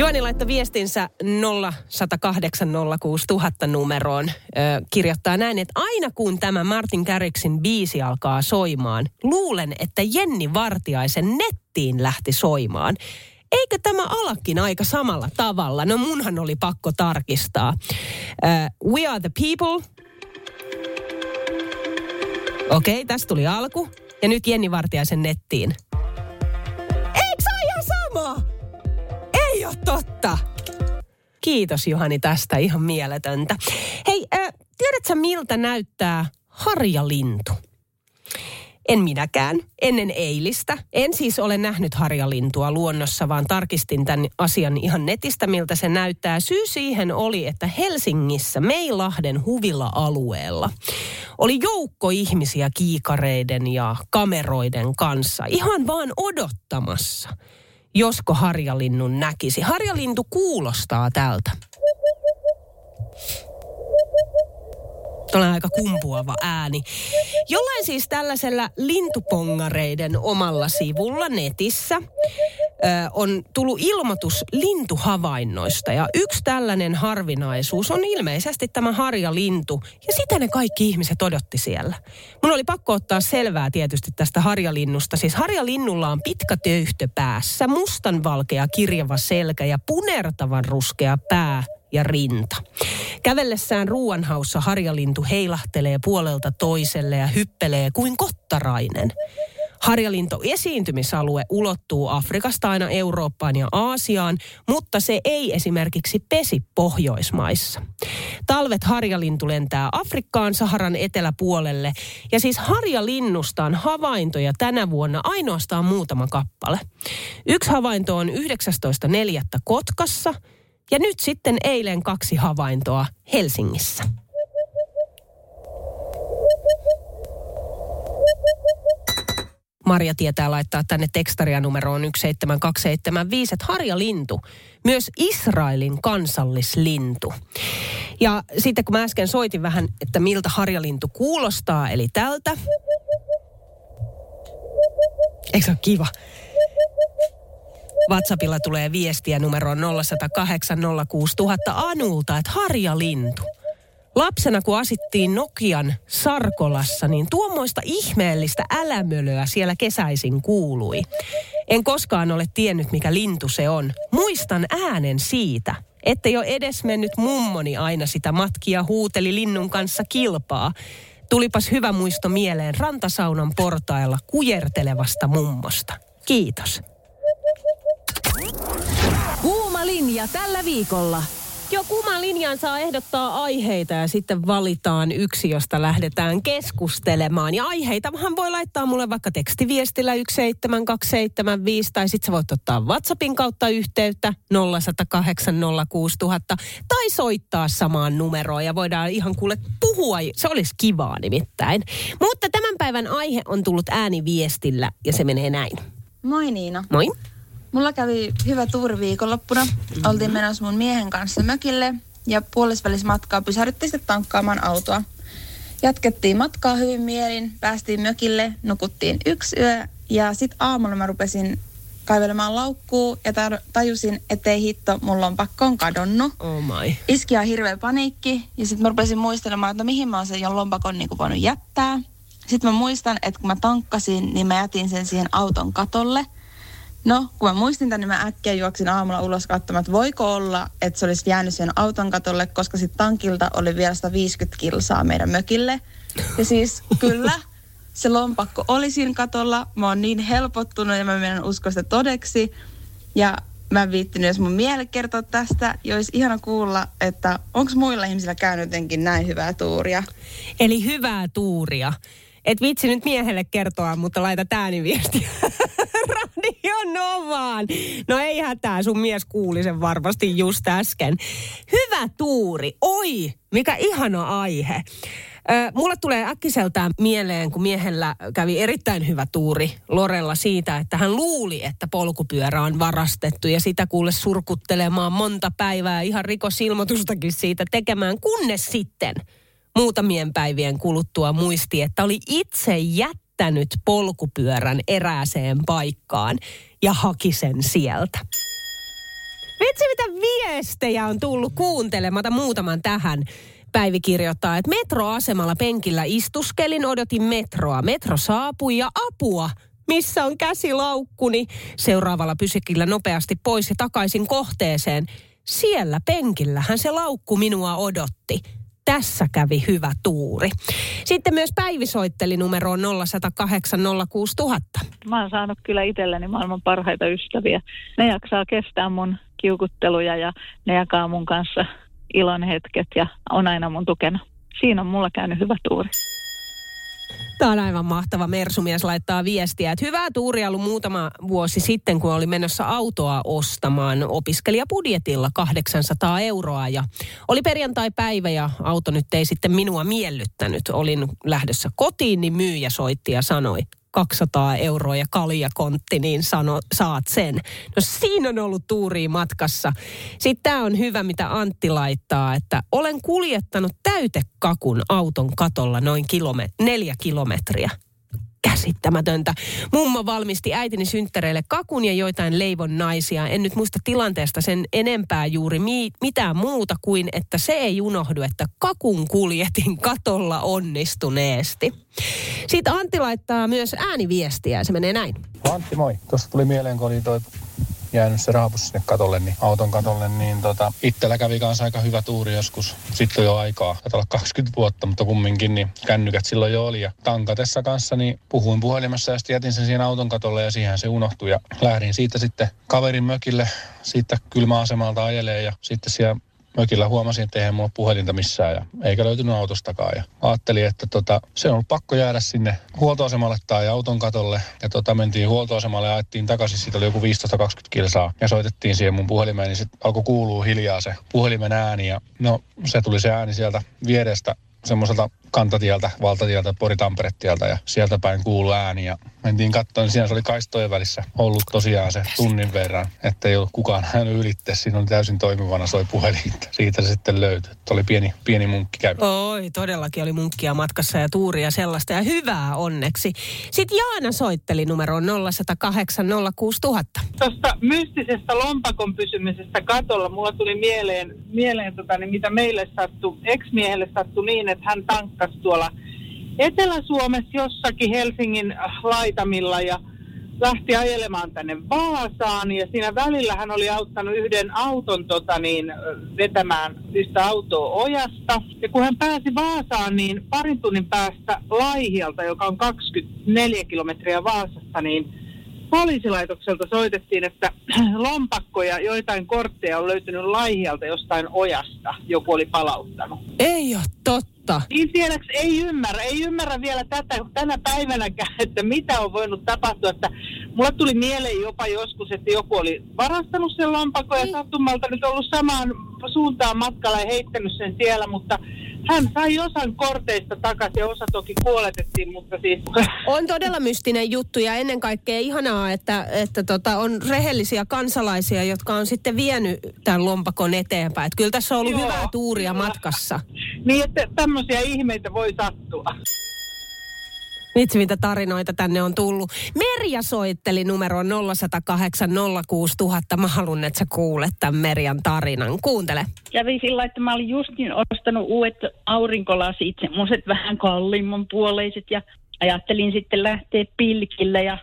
Juoni laittoi viestinsä 0806000 numeroon. Ö, kirjoittaa näin, että aina kun tämä Martin Garrixin biisi alkaa soimaan, luulen, että Jenni Vartiaisen nettiin lähti soimaan. Eikö tämä alakin aika samalla tavalla? No munhan oli pakko tarkistaa. Ö, We are the people. Okei, okay, tästä tuli alku. Ja nyt Jenni Vartiaisen nettiin. Totta. Kiitos Juhani tästä, ihan mieletöntä. Hei, äh, tiedätkö miltä näyttää harjalintu? En minäkään, ennen eilistä. En siis ole nähnyt harjalintua luonnossa, vaan tarkistin tämän asian ihan netistä, miltä se näyttää. Syy siihen oli, että Helsingissä Meilahden huvila-alueella oli joukko ihmisiä kiikareiden ja kameroiden kanssa ihan vaan odottamassa – josko harjalinnun näkisi. Harjalintu kuulostaa tältä. Tuolla aika kumpuava ääni. Jollain siis tällaisella lintupongareiden omalla sivulla netissä on tullut ilmoitus lintuhavainnoista. Ja yksi tällainen harvinaisuus on ilmeisesti tämä harjalintu. Ja sitä ne kaikki ihmiset odotti siellä. Mun oli pakko ottaa selvää tietysti tästä harjalinnusta. Siis harjalinnulla on pitkä töyhtö päässä, mustanvalkea kirjava selkä ja punertavan ruskea pää ja rinta. Kävellessään ruuanhaussa harjalintu heilahtelee puolelta toiselle ja hyppelee kuin kottarainen. Harjalinto esiintymisalue ulottuu Afrikasta aina Eurooppaan ja Aasiaan, mutta se ei esimerkiksi pesi Pohjoismaissa. Talvet harjalintu lentää Afrikkaan Saharan eteläpuolelle ja siis harjalinnusta on havaintoja tänä vuonna ainoastaan muutama kappale. Yksi havainto on 19.4. Kotkassa – ja nyt sitten eilen kaksi havaintoa Helsingissä. Marja tietää laittaa tänne tekstaria numeroon 17275, että harjalintu, myös Israelin kansallislintu. Ja sitten kun mä äsken soitin vähän, että miltä harjalintu kuulostaa, eli tältä. Eikö se ole kiva? WhatsAppilla tulee viestiä numeroon 0108 Anulta, että Harja Lintu. Lapsena kun asittiin Nokian Sarkolassa, niin tuommoista ihmeellistä älämölöä siellä kesäisin kuului. En koskaan ole tiennyt, mikä lintu se on. Muistan äänen siitä, että jo edes mennyt mummoni aina sitä matkia huuteli linnun kanssa kilpaa. Tulipas hyvä muisto mieleen rantasaunan portailla kujertelevasta mummosta. Kiitos. Kuuma linja tällä viikolla. Joo, kuumaan linjaan saa ehdottaa aiheita ja sitten valitaan yksi, josta lähdetään keskustelemaan. Ja aiheitahan voi laittaa mulle vaikka tekstiviestillä 17275 tai sitten sä voit ottaa WhatsAppin kautta yhteyttä 0806000 tai soittaa samaan numeroon ja voidaan ihan kuule puhua. Se olisi kivaa nimittäin. Mutta tämän päivän aihe on tullut ääniviestillä ja se menee näin. Moi Niina. Moi. Mulla kävi hyvä tuuri viikonloppuna. Mm-hmm. Oltiin menossa mun miehen kanssa mökille ja puolesvälis matkaa pysähdyttiin sitten tankkaamaan autoa. Jatkettiin matkaa hyvin mielin, päästiin mökille, nukuttiin yksi yö ja sitten aamulla mä rupesin kaivelemaan laukkuu ja tajusin, ettei hitto, mulla on pakko on kadonnut. Oh my. Iski on hirveä paniikki ja sitten mä rupesin muistelemaan, että no mihin mä oon sen lompakon niin voinut jättää. Sitten mä muistan, että kun mä tankkasin, niin mä jätin sen siihen auton katolle – No, kun mä muistin tänne, niin mä äkkiä juoksin aamulla ulos katsomaan, että voiko olla, että se olisi jäänyt sen auton katolle, koska sitten tankilta oli vielä 150 kilsaa meidän mökille. Ja siis kyllä, se lompakko oli siinä katolla. Mä oon niin helpottunut ja mä menen uskoa sitä todeksi. Ja mä en viittinyt, jos mun miele kertoa tästä, ja olisi ihana kuulla, että onko muilla ihmisillä käynyt jotenkin näin hyvää tuuria. Eli hyvää tuuria. Et vitsi nyt miehelle kertoa, mutta laita ääniviestiä. Radio Novaan. No ei hätää, sun mies kuuli sen varmasti just äsken. Hyvä tuuri. Oi, mikä ihana aihe. Mulle tulee äkkiseltään mieleen, kun miehellä kävi erittäin hyvä tuuri Lorella siitä, että hän luuli, että polkupyörä on varastettu ja sitä kuule surkuttelemaan monta päivää ihan rikosilmoitustakin siitä tekemään, kunnes sitten muutamien päivien kuluttua muisti, että oli itse jättänyt polkupyörän erääseen paikkaan ja haki sen sieltä. Vitsi, mitä viestejä on tullut kuuntelemata muutaman tähän. Päivi kirjoittaa, että metroasemalla penkillä istuskelin, odotin metroa. Metro saapui ja apua. Missä on käsilaukkuni? Seuraavalla pysikillä nopeasti pois ja takaisin kohteeseen. Siellä penkillähän se laukku minua odotti. Tässä kävi hyvä tuuri. Sitten myös Päivi soitteli numeroon 0108 06000. Mä oon saanut kyllä itselleni maailman parhaita ystäviä. Ne jaksaa kestää mun kiukutteluja ja ne jakaa mun kanssa ilon hetket ja on aina mun tukena. Siinä on mulla käynyt hyvä tuuri. Tämä on aivan mahtava. Mersumies laittaa viestiä, että hyvää tuuria ollut muutama vuosi sitten, kun oli menossa autoa ostamaan opiskelijapudjetilla 800 euroa. Ja oli perjantai-päivä ja auto nyt ei sitten minua miellyttänyt. Olin lähdössä kotiin, niin myyjä soitti ja sanoi, 200 euroa ja kaljakontti, niin sano, saat sen. No siinä on ollut tuuri matkassa. Sitten tämä on hyvä, mitä Antti laittaa, että olen kuljettanut täytekakun auton katolla noin kilome, neljä kilometriä käsittämätöntä. Mummo valmisti äitini synttäreille kakun ja joitain leivon naisia. En nyt muista tilanteesta sen enempää juuri mi- mitään muuta kuin, että se ei unohdu, että kakun kuljetin katolla onnistuneesti. Sitten Antti laittaa myös ääniviestiä ja se menee näin. Antti, moi. Tuosta tuli mieleen, kun oli toi jäänyt se raapus sinne katolle, niin, auton katolle, niin tota, itsellä kävi kanssa aika hyvä tuuri joskus. Sitten jo aikaa, olla 20 vuotta, mutta kumminkin niin kännykät silloin jo oli. Ja tankatessa kanssa niin puhuin puhelimessa ja sitten jätin sen siihen auton katolle ja siihen se unohtui. Ja lähdin siitä sitten kaverin mökille siitä kylmäasemalta ajelee ja sitten siellä mökillä huomasin, että eihän mulla puhelinta missään ja eikä löytynyt autostakaan. Ja ajattelin, että tota, se on ollut pakko jäädä sinne huoltoasemalle tai auton katolle. Ja tota, mentiin huoltoasemalle ja ajettiin takaisin. Siitä oli joku 15-20 kilsaa ja soitettiin siihen mun puhelimeen, niin sitten alkoi kuulua hiljaa se puhelimen ääni. Ja no, se tuli se ääni sieltä vierestä semmoiselta kantatieltä, valtatieltä, Pori-Tampere-tieltä ja sieltä päin kuului ääni ja mentiin katsomaan, niin siinä se oli kaistojen välissä ollut tosiaan se tunnin verran, että ei ollut kukaan hänen ylitte. Siinä oli täysin toimivana soi puhelin. Siitä se sitten löytyi. Että oli pieni, pieni munkki käy. Oi, todellakin oli munkkia matkassa ja tuuria sellaista ja hyvää onneksi. Sitten Jaana soitteli numeroon 0108 06000. Tuosta mystisestä lompakon pysymisestä katolla mulla tuli mieleen, mieleen tota, niin mitä meille sattui, ex-miehelle sattui niin, että hän tankkasi tuolla Etelä-Suomessa jossakin Helsingin laitamilla ja lähti ajelemaan tänne Vaasaan ja siinä välillä hän oli auttanut yhden auton tota niin, vetämään yhtä autoa ojasta. Ja kun hän pääsi Vaasaan, niin parin tunnin päästä Laihialta, joka on 24 kilometriä Vaasasta, niin poliisilaitokselta soitettiin, että lompakkoja, joitain kortteja on löytynyt Laihialta jostain ojasta. Joku oli palauttanut. Ei ole totta. Niin tiedäks, ei ymmärrä, ei ymmärrä vielä tätä, tänä päivänäkään, että mitä on voinut tapahtua. Että mulle tuli mieleen jopa joskus, että joku oli varastanut sen lompakon ja niin. sattumalta nyt ollut samaan suuntaan matkalla ja heittänyt sen siellä, mutta hän sai osan korteista takaisin ja osa toki kuoletettiin, mutta siis... On todella mystinen juttu ja ennen kaikkea ihanaa, että, että tota, on rehellisiä kansalaisia, jotka on sitten vienyt tämän lompakon eteenpäin. Että kyllä tässä on ollut Joo, hyvää tuuria kyllä. matkassa. Niin, että tämmöisiä ihmeitä voi sattua. Vitsi, mitä tarinoita tänne on tullut. Merja soitteli numeroon 0108 06000. Mä haluan, että sä kuulet tämän Merjan tarinan. Kuuntele. Kävi sillä, että mä olin justin ostanut uudet aurinkolasit, semmoiset vähän kalliimman puoleiset ja ajattelin sitten lähteä pilkille ja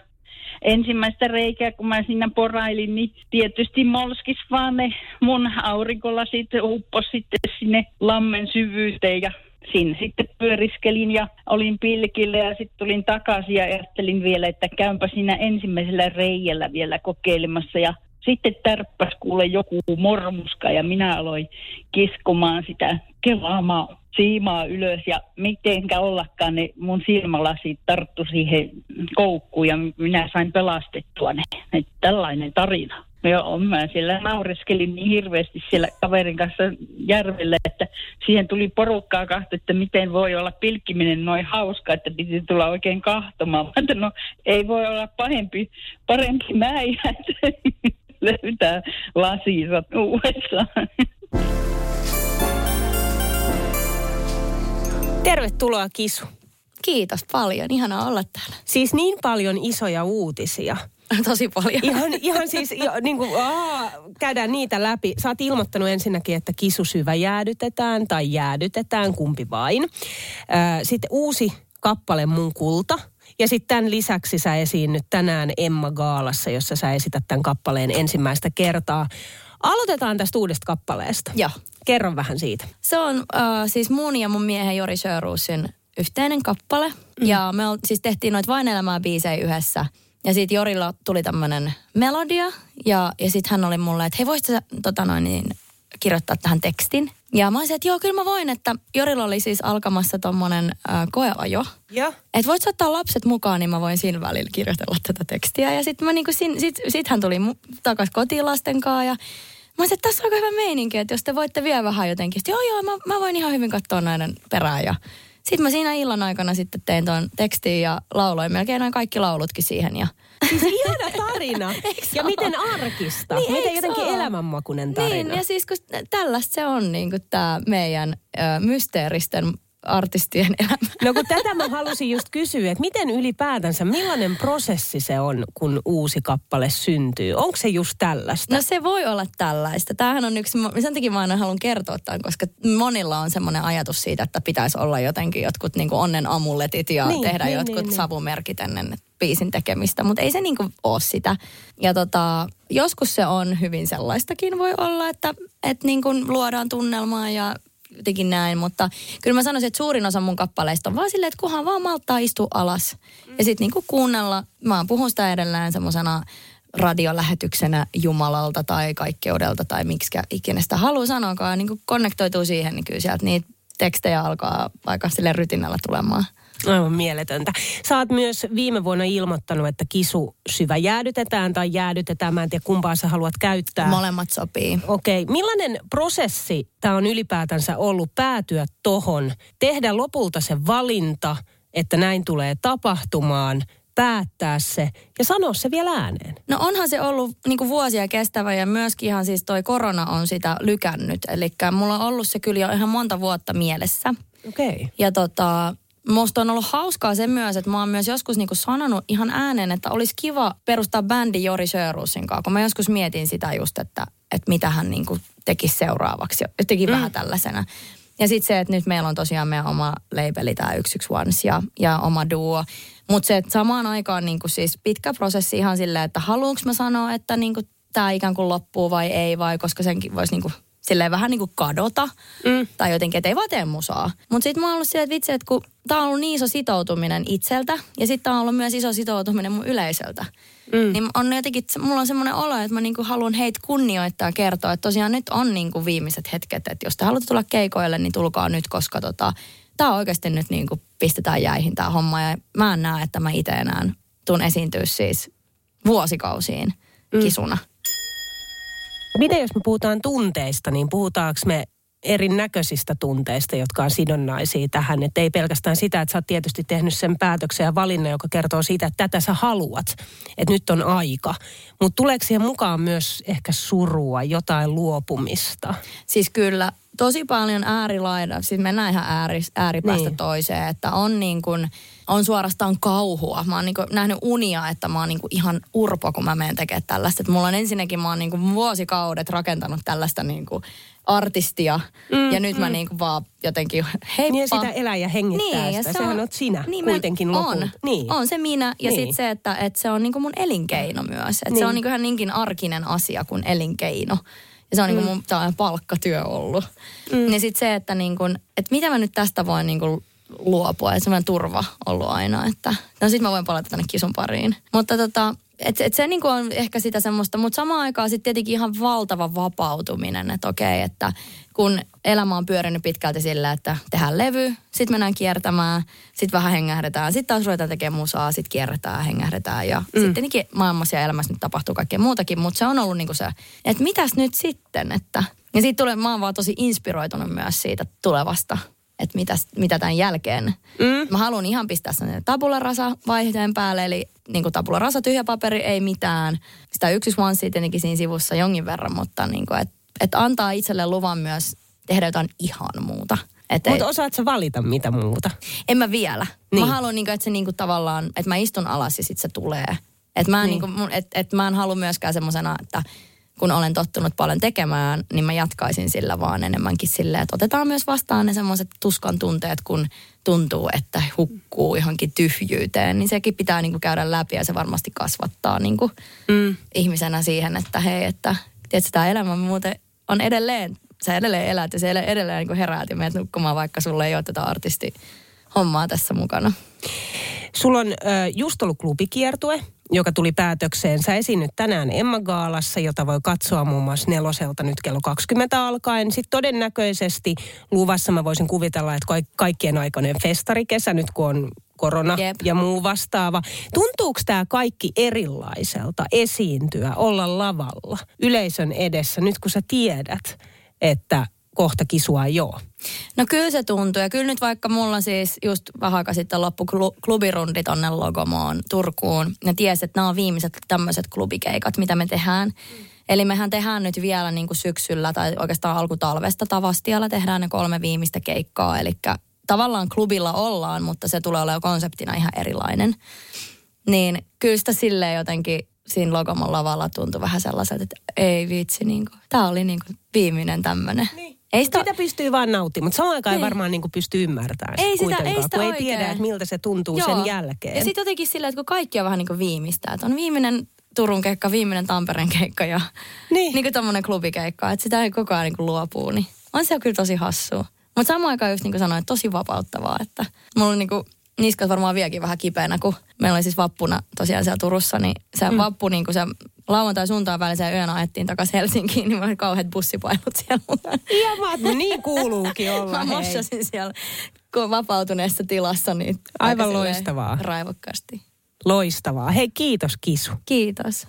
ensimmäistä reikää, kun mä siinä porailin, niin tietysti molskis vaan ne mun aurinkolasit uppos sitten sinne lammen syvyyteen ja sinne sitten pyöriskelin ja olin pilkillä ja sitten tulin takaisin ja ajattelin vielä, että käympä siinä ensimmäisellä reijällä vielä kokeilemassa ja sitten tärppäs kuule joku mormuska ja minä aloin kiskomaan sitä kelaamaan siimaa ylös ja mitenkä ollakaan ne mun silmälasit tarttu siihen koukkuun ja minä sain pelastettua ne. ne tällainen tarina. Joo, mä siellä naureskelin niin hirveästi siellä kaverin kanssa järvellä, että siihen tuli porukkaa kahta, että miten voi olla pilkkiminen noin hauska, että piti tulla oikein kahtomaan. Mä että no ei voi olla pahempi, parempi mäijä, että löytää lasinsa uudestaan. Tervetuloa Kisu. Kiitos paljon, ihanaa olla täällä. Siis niin paljon isoja uutisia. Tosi paljon. Ihan, ihan siis, jo, niin kuin, aa, käydään niitä läpi. Sä oot ilmoittanut ensinnäkin, että kisusyvä jäädytetään tai jäädytetään, kumpi vain. Sitten uusi kappale Mun kulta. Ja sitten tämän lisäksi sä esiinnyt tänään Emma Gaalassa, jossa sä esität tämän kappaleen ensimmäistä kertaa. Aloitetaan tästä uudesta kappaleesta. Joo. Kerro vähän siitä. Se on uh, siis mun ja mun miehen Jori Sjöruusin yhteinen kappale. Mm. Ja me ol, siis tehtiin noita vain elämää biisejä yhdessä. Ja sitten Jorilla tuli tämmöinen melodia. Ja, ja sitten hän oli mulle, että hei voisit sä tota noin, niin, kirjoittaa tähän tekstin. Ja mä olisin, että joo, kyllä mä voin, että Jorilla oli siis alkamassa tommonen äh, koeajo. Ja. Että voit ottaa lapset mukaan, niin mä voin siinä välillä kirjoitella tätä tekstiä. Ja sitten niinku, sit, sit hän tuli takaisin kotiin lasten kanssa ja Mä olisin, että tässä on aika hyvä meininki, että jos te voitte vielä vähän jotenkin. Sitten, joo, joo, mä, mä voin ihan hyvin katsoa näiden perään. Ja sitten mä siinä illan aikana sitten tein tuon tekstin ja lauloin melkein noin kaikki laulutkin siihen. Ja... Siis ihana tarina. ja miten arkista. Niin, miten jotenkin ole? elämänmakuinen tarina. Niin, ja siis kun tällaista se on niin tämä meidän ö, mysteeristen artistien elämä. No kun tätä mä halusin just kysyä, että miten ylipäätänsä, millainen prosessi se on, kun uusi kappale syntyy? Onko se just tällaista? No se voi olla tällaista. Tämähän on yksi, sen takia mä aina haluan kertoa tämän, koska monilla on semmoinen ajatus siitä, että pitäisi olla jotenkin jotkut niin kuin onnen amuletit ja niin, tehdä niin, jotkut niin, niin. savumerkit ennen biisin tekemistä, mutta ei se niin kuin ole sitä. Ja tota, joskus se on hyvin sellaistakin voi olla, että, että niin kuin luodaan tunnelmaa ja jotenkin näin, mutta kyllä mä sanoisin, että suurin osa mun kappaleista on vaan silleen, että kunhan vaan malttaa istua alas. Mm. Ja sitten niinku kuunnella, mä puhun sitä edelleen semmoisena radiolähetyksenä Jumalalta tai kaikkeudelta tai miksi ikinä sitä haluaa sanoakaan, niin kuin konnektoituu siihen, niin kyllä sieltä niitä tekstejä alkaa aika sille rytinällä tulemaan. Aivan mieletöntä. Sä oot myös viime vuonna ilmoittanut, että kisu syvä jäädytetään tai jäädytetään. Mä en tiedä kumpaa sä haluat käyttää. Molemmat sopii. Okei. Okay. Millainen prosessi tämä on ylipäätänsä ollut päätyä tohon? Tehdä lopulta se valinta, että näin tulee tapahtumaan päättää se ja sanoa se vielä ääneen? No onhan se ollut niin vuosia kestävä ja myöskin ihan siis toi korona on sitä lykännyt. Eli mulla on ollut se kyllä jo ihan monta vuotta mielessä. Okei. Okay. Ja tota, Musta on ollut hauskaa se myös, että mä oon myös joskus niinku sanonut ihan ääneen, että olisi kiva perustaa bändi Jori Sjöruusin kanssa, kun mä joskus mietin sitä just, että, että mitä hän niinku tekisi seuraavaksi. Jotenkin mm. vähän tällaisena. Ja sitten se, että nyt meillä on tosiaan meidän oma labeli, tämä 111 ja, ja oma duo. Mutta se, että samaan aikaan niinku siis pitkä prosessi ihan silleen, että haluanko mä sanoa, että niinku tämä ikään kuin loppuu vai ei, vai koska senkin voisi niinku silleen vähän niin kuin kadota. Mm. Tai jotenkin, että ei vaan tee musaa. Mutta sitten mä oon ollut silleen, että vitsi, että kun tää on ollut niin iso sitoutuminen itseltä. Ja sitten tää on ollut myös iso sitoutuminen mun yleisöltä. Mm. Niin on jotenkin, mulla on semmoinen olo, että mä niinku haluan heitä kunnioittaa ja kertoa, että tosiaan nyt on niinku viimeiset hetket, että jos te haluatte tulla keikoille, niin tulkaa nyt, koska tota, tää oikeasti nyt niinku pistetään jäihin tää homma. Ja mä en näe, että mä itse enää tuun esiintyä siis vuosikausiin mm. kisuna. Miten jos me puhutaan tunteista, niin puhutaanko me erinäköisistä tunteista, jotka on sidonnaisia tähän. Että ei pelkästään sitä, että sä oot tietysti tehnyt sen päätöksen ja valinnan, joka kertoo siitä, että tätä sä haluat, että nyt on aika. Mutta tuleeko siihen mukaan myös ehkä surua, jotain luopumista? Siis kyllä, tosi paljon äärilaida, siis mennään ihan ääri, ääripäästä niin. toiseen, että on niin kuin, on suorastaan kauhua. Mä oon niin kuin nähnyt unia, että mä oon niin kuin ihan urpo, kun mä menen tekemään tällaista. Et mulla on ensinnäkin, mä oon niin kuin vuosikaudet rakentanut tällaista niin kuin artistia. Mm, ja nyt mm. mä niin kuin vaan jotenkin heippa. Niin ja sitä elää ja hengittää niin, sitä. Ja se Sehän on sinä niin kuitenkin lopulta. On, niin. on se minä. Ja niin. sitten se, että, että se on niin kuin mun elinkeino myös. Että niin. se on niin kuin ihan niinkin arkinen asia kuin elinkeino. Ja se on niinku mm. niin kuin mun palkkatyö ollut. Mm. Ja sitten se, että, niin kuin, että mitä mä nyt tästä voin niin kuin luopua. Että semmoinen turva ollut aina, että no sit mä voin palata tänne kisun pariin. Mutta tota, et, et se niinku on ehkä sitä semmoista, mutta samaan aikaan sitten tietenkin ihan valtava vapautuminen, että okei, että kun elämä on pyörinyt pitkälti sillä, että tehdään levy, sitten mennään kiertämään, sitten vähän hengähdetään, sitten taas ruvetaan tekemään musaa, sitten kierretään, hengähdetään ja mm. sitten tietenkin maailmassa ja elämässä nyt tapahtuu kaikkea muutakin, mutta se on ollut niinku se, että mitäs nyt sitten, että ja siitä tulee, mä oon vaan tosi inspiroitunut myös siitä tulevasta että mitä, mitä tämän jälkeen. Mm. Mä haluan ihan pistää sen tabula rasa vaihteen päälle, eli niin kuin tabula rasa, tyhjä paperi, ei mitään. Sitä yksi one tietenkin siinä sivussa jonkin verran, mutta niin kuin, että et antaa itselle luvan myös tehdä jotain ihan muuta. Mutta osaat sä valita mitä muuta? En mä vielä. Niin. Mä haluan, niin että se niin kuin, tavallaan, että mä istun alas ja sitten se tulee. Että mä, niin. niin et, et mä en halua myöskään semmoisena, että kun olen tottunut paljon tekemään, niin mä jatkaisin sillä vaan enemmänkin silleen, että otetaan myös vastaan ne semmoiset tuskan tunteet, kun tuntuu, että hukkuu johonkin tyhjyyteen, niin sekin pitää niin kuin käydä läpi ja se varmasti kasvattaa niin kuin mm. ihmisenä siihen, että hei, että tiedätkö, tämä elämä muuten on edelleen, sä edelleen elät ja se edelleen niin kuin heräät ja menet nukkumaan, vaikka sulle ei ole tätä artisti hommaa tässä mukana. Sulla on äh, just ollut klubikiertue, joka tuli päätökseen. Sä esiinnyt tänään Emma Gaalassa, jota voi katsoa muun muassa neloselta nyt kello 20 alkaen. Sitten todennäköisesti luvassa mä voisin kuvitella, että kaikkien aikoinen festarikesä nyt kun on korona Jep. ja muu vastaava. Tuntuuko tämä kaikki erilaiselta esiintyä, olla lavalla yleisön edessä nyt kun sä tiedät, että kohta kisua ei ole? No kyllä se tuntuu. Ja kyllä nyt vaikka mulla siis just vähän aikaa sitten loppu klubirundi tonne Logomoon Turkuun. Ja tiesi, että nämä on viimeiset tämmöiset klubikeikat, mitä me tehdään. Mm. Eli mehän tehdään nyt vielä niin kuin syksyllä tai oikeastaan alkutalvesta Tavastialla tehdään ne kolme viimeistä keikkaa. Eli tavallaan klubilla ollaan, mutta se tulee olemaan konseptina ihan erilainen. Niin kyllä sitä silleen jotenkin siinä Logomon lavalla tuntui vähän sellaiset, että ei vitsi, niin kuin, tämä oli niin kuin viimeinen tämmöinen. Niin. Ei sitä, sitä pystyy vaan nauttimaan, mutta samaan aikaan ei varmaan niin pysty ymmärtämään ei sitä, ei sitä kun oikein. ei tiedä, että miltä se tuntuu Joo. sen jälkeen. Ja sitten jotenkin sillä, että kun kaikki on vähän niin kuin viimeistä, että on viimeinen Turun keikka, viimeinen Tampereen keikka ja niin, niin kuin tommonen klubikeikka, että sitä ei koko ajan niin kuin luopuu, niin on se kyllä tosi hassua. Mutta samaan aikaan just niin kuin sanoin, että tosi vapauttavaa, että mulla on niin kuin niskat varmaan vieläkin vähän kipeänä, kun meillä oli siis vappuna tosiaan siellä Turussa, niin se mm. vappu niin kuin se lauantai suuntaan väliseen yön ajettiin takaisin Helsinkiin, niin mä olin kauheat bussipailut siellä. Ihan no niin kuuluukin olla, Mä mossasin siellä vapautuneessa tilassa niin Aivan loistavaa. Raivokkaasti. Loistavaa. Hei kiitos Kisu. Kiitos.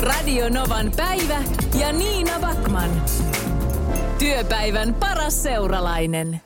Radio Novan päivä ja Niina Backman. Työpäivän paras seuralainen.